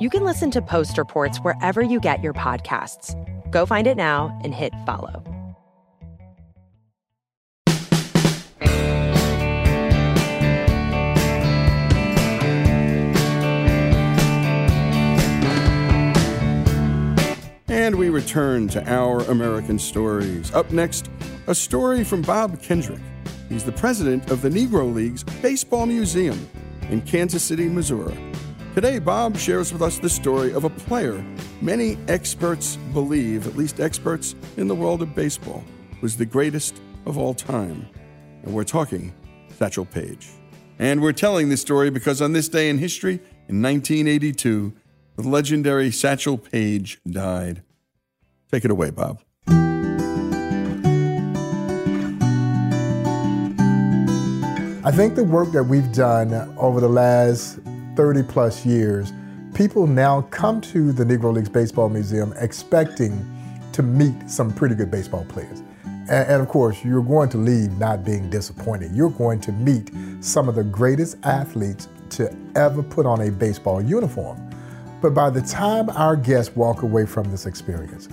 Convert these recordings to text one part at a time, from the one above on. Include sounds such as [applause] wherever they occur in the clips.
You can listen to Post Reports wherever you get your podcasts. Go find it now and hit follow. And we return to our American stories. Up next, a story from Bob Kendrick. He's the president of the Negro League's Baseball Museum in Kansas City, Missouri. Today, Bob shares with us the story of a player many experts believe, at least experts in the world of baseball, was the greatest of all time. And we're talking Satchel Paige. And we're telling this story because on this day in history, in 1982, the legendary Satchel Paige died. Take it away, Bob. I think the work that we've done over the last 30 plus years, people now come to the Negro Leagues Baseball Museum expecting to meet some pretty good baseball players. And, and, of course, you're going to leave not being disappointed. You're going to meet some of the greatest athletes to ever put on a baseball uniform. But by the time our guests walk away from this experience,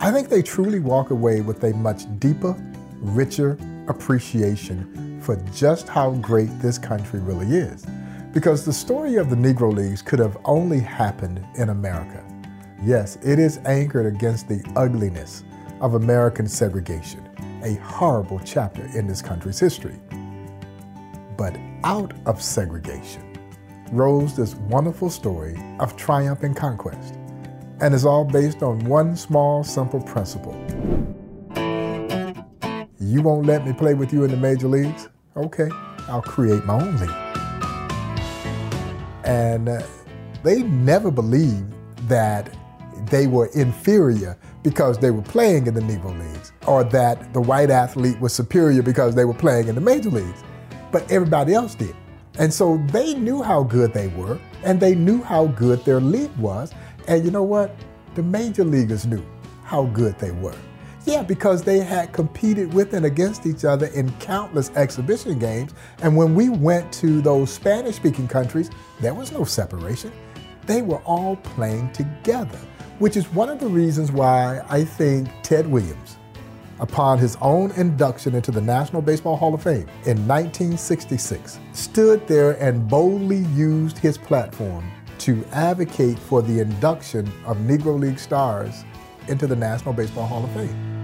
I think they truly walk away with a much deeper, richer appreciation for just how great this country really is. Because the story of the Negro Leagues could have only happened in America. Yes, it is anchored against the ugliness of American segregation, a horrible chapter in this country's history. But out of segregation rose this wonderful story of triumph and conquest, and is all based on one small, simple principle. You won't let me play with you in the major leagues? Okay, I'll create my own league. And uh, they never believed that they were inferior because they were playing in the Negro Leagues, or that the white athlete was superior because they were playing in the major leagues. But everybody else did. And so they knew how good they were, and they knew how good their league was. And you know what? The major leaguers knew how good they were. Yeah, because they had competed with and against each other in countless exhibition games. And when we went to those Spanish speaking countries, there was no separation. They were all playing together which is one of the reasons why I think Ted Williams, upon his own induction into the National Baseball Hall of Fame in 1966, stood there and boldly used his platform to advocate for the induction of Negro League stars into the National Baseball Hall of Fame.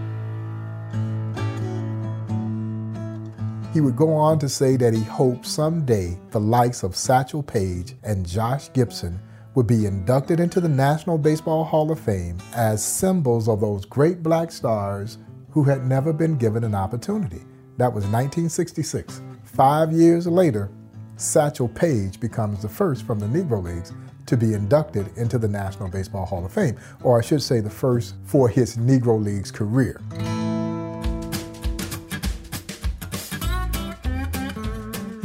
He would go on to say that he hoped someday the likes of Satchel Paige and Josh Gibson would be inducted into the National Baseball Hall of Fame as symbols of those great black stars who had never been given an opportunity. That was 1966. Five years later, Satchel Paige becomes the first from the Negro Leagues to be inducted into the National Baseball Hall of Fame, or I should say, the first for his Negro Leagues career.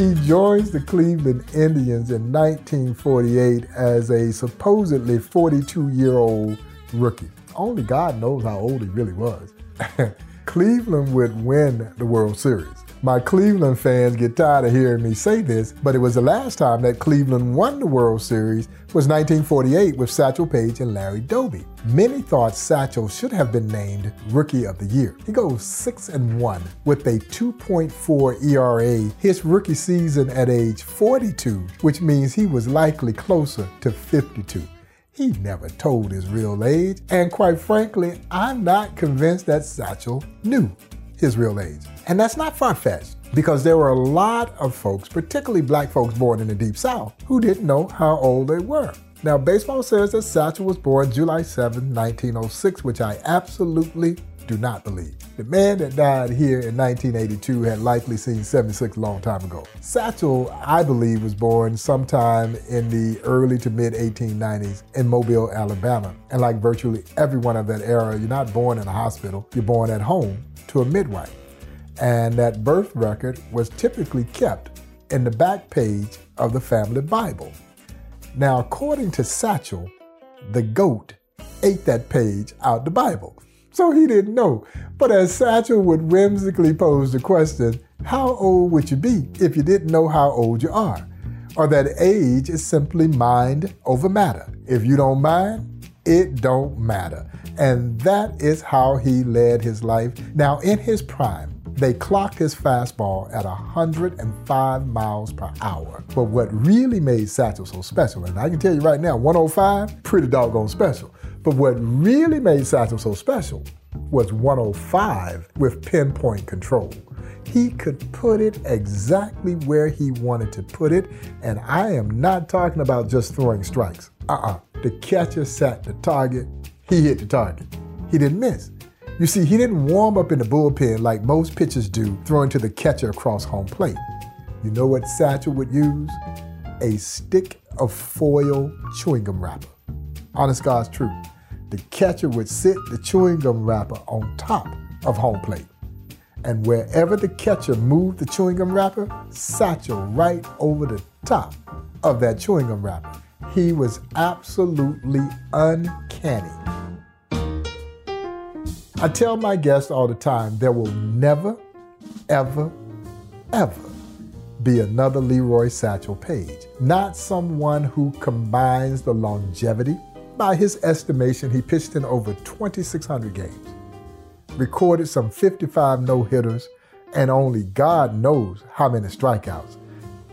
He joins the Cleveland Indians in 1948 as a supposedly 42 year old rookie. Only God knows how old he really was. [laughs] Cleveland would win the World Series. My Cleveland fans get tired of hearing me say this, but it was the last time that Cleveland won the World Series was 1948 with Satchel Paige and Larry Doby. Many thought Satchel should have been named Rookie of the Year. He goes 6 and 1 with a 2.4 ERA his rookie season at age 42, which means he was likely closer to 52. He never told his real age, and quite frankly, I'm not convinced that Satchel knew his real age. And that's not far fetched because there were a lot of folks, particularly black folks born in the Deep South, who didn't know how old they were. Now, baseball says that Satchel was born July 7, 1906, which I absolutely do not believe. The man that died here in 1982 had likely seen 76 a long time ago. Satchel, I believe, was born sometime in the early to mid 1890s in Mobile, Alabama. And like virtually everyone of that era, you're not born in a hospital, you're born at home to a midwife. And that birth record was typically kept in the back page of the family Bible. Now, according to Satchel, the goat ate that page out the Bible. So he didn't know. But as Satchel would whimsically pose the question, how old would you be if you didn't know how old you are? Or that age is simply mind over matter. If you don't mind, it don't matter. And that is how he led his life. Now, in his prime, they clocked his fastball at 105 miles per hour. But what really made Satchel so special, and I can tell you right now, 105, pretty doggone special. But what really made Satchel so special was 105 with pinpoint control. He could put it exactly where he wanted to put it, and I am not talking about just throwing strikes. Uh uh The catcher sat the target, he hit the target. He didn't miss. You see, he didn't warm up in the bullpen like most pitchers do, throwing to the catcher across home plate. You know what Satchel would use? A stick of foil chewing gum wrapper. Honest God's truth. The catcher would sit the chewing gum wrapper on top of home plate. And wherever the catcher moved the chewing gum wrapper, Satchel right over the top of that chewing gum wrapper. He was absolutely uncanny. I tell my guests all the time there will never, ever, ever be another Leroy Satchel Paige. Not someone who combines the longevity. By his estimation, he pitched in over 2,600 games, recorded some 55 no hitters, and only God knows how many strikeouts,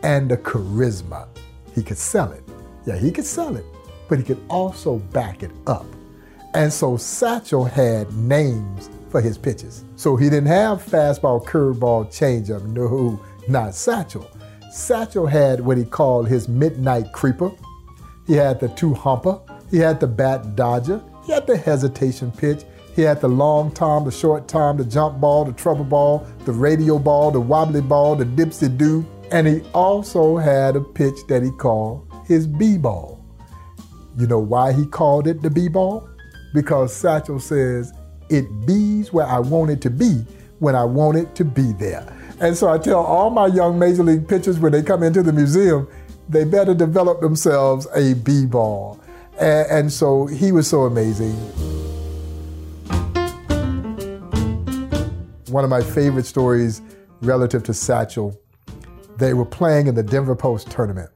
and the charisma. He could sell it. Yeah, he could sell it, but he could also back it up. And so Satchel had names for his pitches. So he didn't have fastball, curveball, changeup. No, not Satchel. Satchel had what he called his midnight creeper. He had the two humper. He had the bat dodger. He had the hesitation pitch. He had the long tom, the short tom, the jump ball, the trouble ball, the radio ball, the wobbly ball, the dipsy do. And he also had a pitch that he called his B ball. You know why he called it the B ball? Because Satchel says, it bees where I want it to be when I want it to be there. And so I tell all my young major league pitchers when they come into the museum, they better develop themselves a B ball. And, and so he was so amazing. One of my favorite stories relative to Satchel, they were playing in the Denver Post tournament.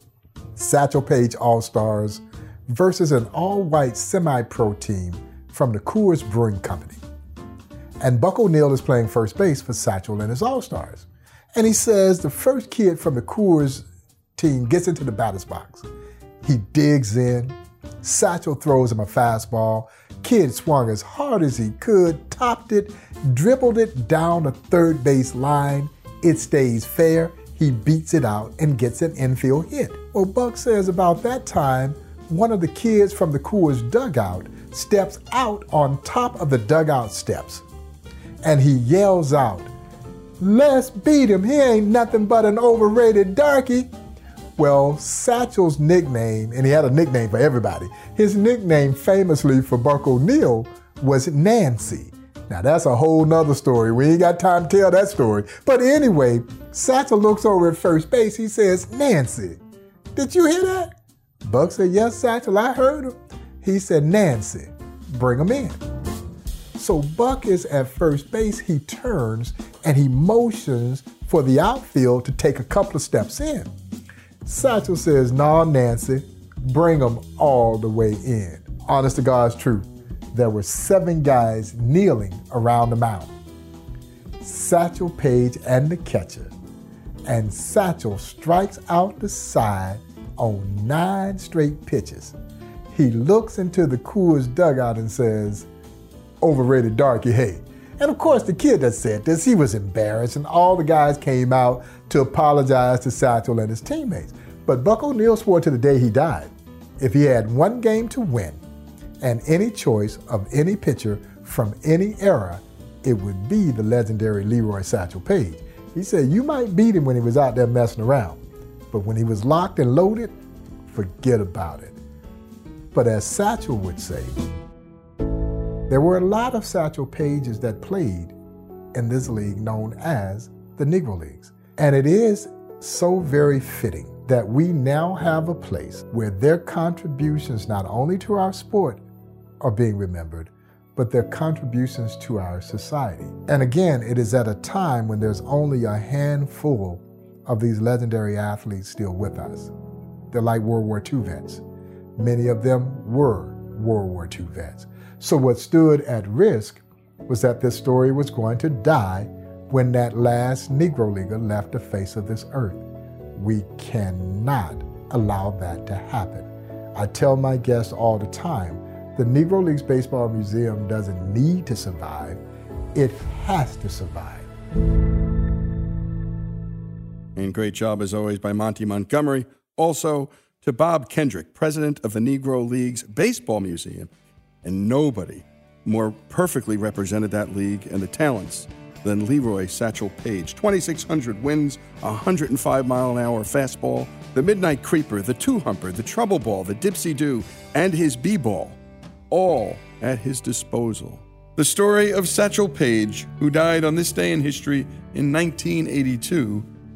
Satchel Paige All Stars versus an all white semi pro team from the Coors Brewing Company. And Buck O'Neil is playing first base for Satchel and his All Stars. And he says the first kid from the Coors team gets into the batter's box. He digs in. Satchel throws him a fastball. Kid swung as hard as he could, topped it, dribbled it down the third base line. It stays fair. He beats it out and gets an infield hit. Well, Buck says about that time, one of the kids from the Coors dugout steps out on top of the dugout steps and he yells out, Let's beat him. He ain't nothing but an overrated darky. Well, Satchel's nickname, and he had a nickname for everybody, his nickname famously for Buck O'Neil was Nancy. Now that's a whole nother story. We ain't got time to tell that story. But anyway, Satchel looks over at first base. He says, Nancy, did you hear that? Buck said, Yes, Satchel, I heard him. He said, Nancy, bring him in. So Buck is at first base. He turns and he motions for the outfield to take a couple of steps in. Satchel says, Nah, Nancy, bring them all the way in. Honest to God's truth, there were seven guys kneeling around the mound. Satchel Paige and the catcher. And Satchel strikes out the side on nine straight pitches. He looks into the Coors dugout and says, overrated Darky hey. And of course, the kid that said this, he was embarrassed, and all the guys came out to apologize to Satchel and his teammates. But Buck O'Neil swore to the day he died if he had one game to win and any choice of any pitcher from any era, it would be the legendary Leroy Satchel Paige. He said you might beat him when he was out there messing around, but when he was locked and loaded, forget about it. But as Satchel would say, there were a lot of Satchel Paiges that played in this league known as the Negro Leagues. And it is so very fitting that we now have a place where their contributions, not only to our sport, are being remembered, but their contributions to our society. And again, it is at a time when there's only a handful of these legendary athletes still with us. They're like World War II vets. Many of them were World War II vets. So, what stood at risk was that this story was going to die when that last Negro Leaguer left the face of this earth. We cannot allow that to happen. I tell my guests all the time the Negro Leagues Baseball Museum doesn't need to survive, it has to survive. And great job, as always, by Monty Montgomery. Also, to Bob Kendrick, president of the Negro Leagues Baseball Museum and nobody more perfectly represented that league and the talents than Leroy Satchel Paige. 2,600 wins, 105 mile an hour fastball, the midnight creeper, the two humper, the trouble ball, the dipsy do, and his b ball, all at his disposal. The story of Satchel Paige, who died on this day in history in 1982,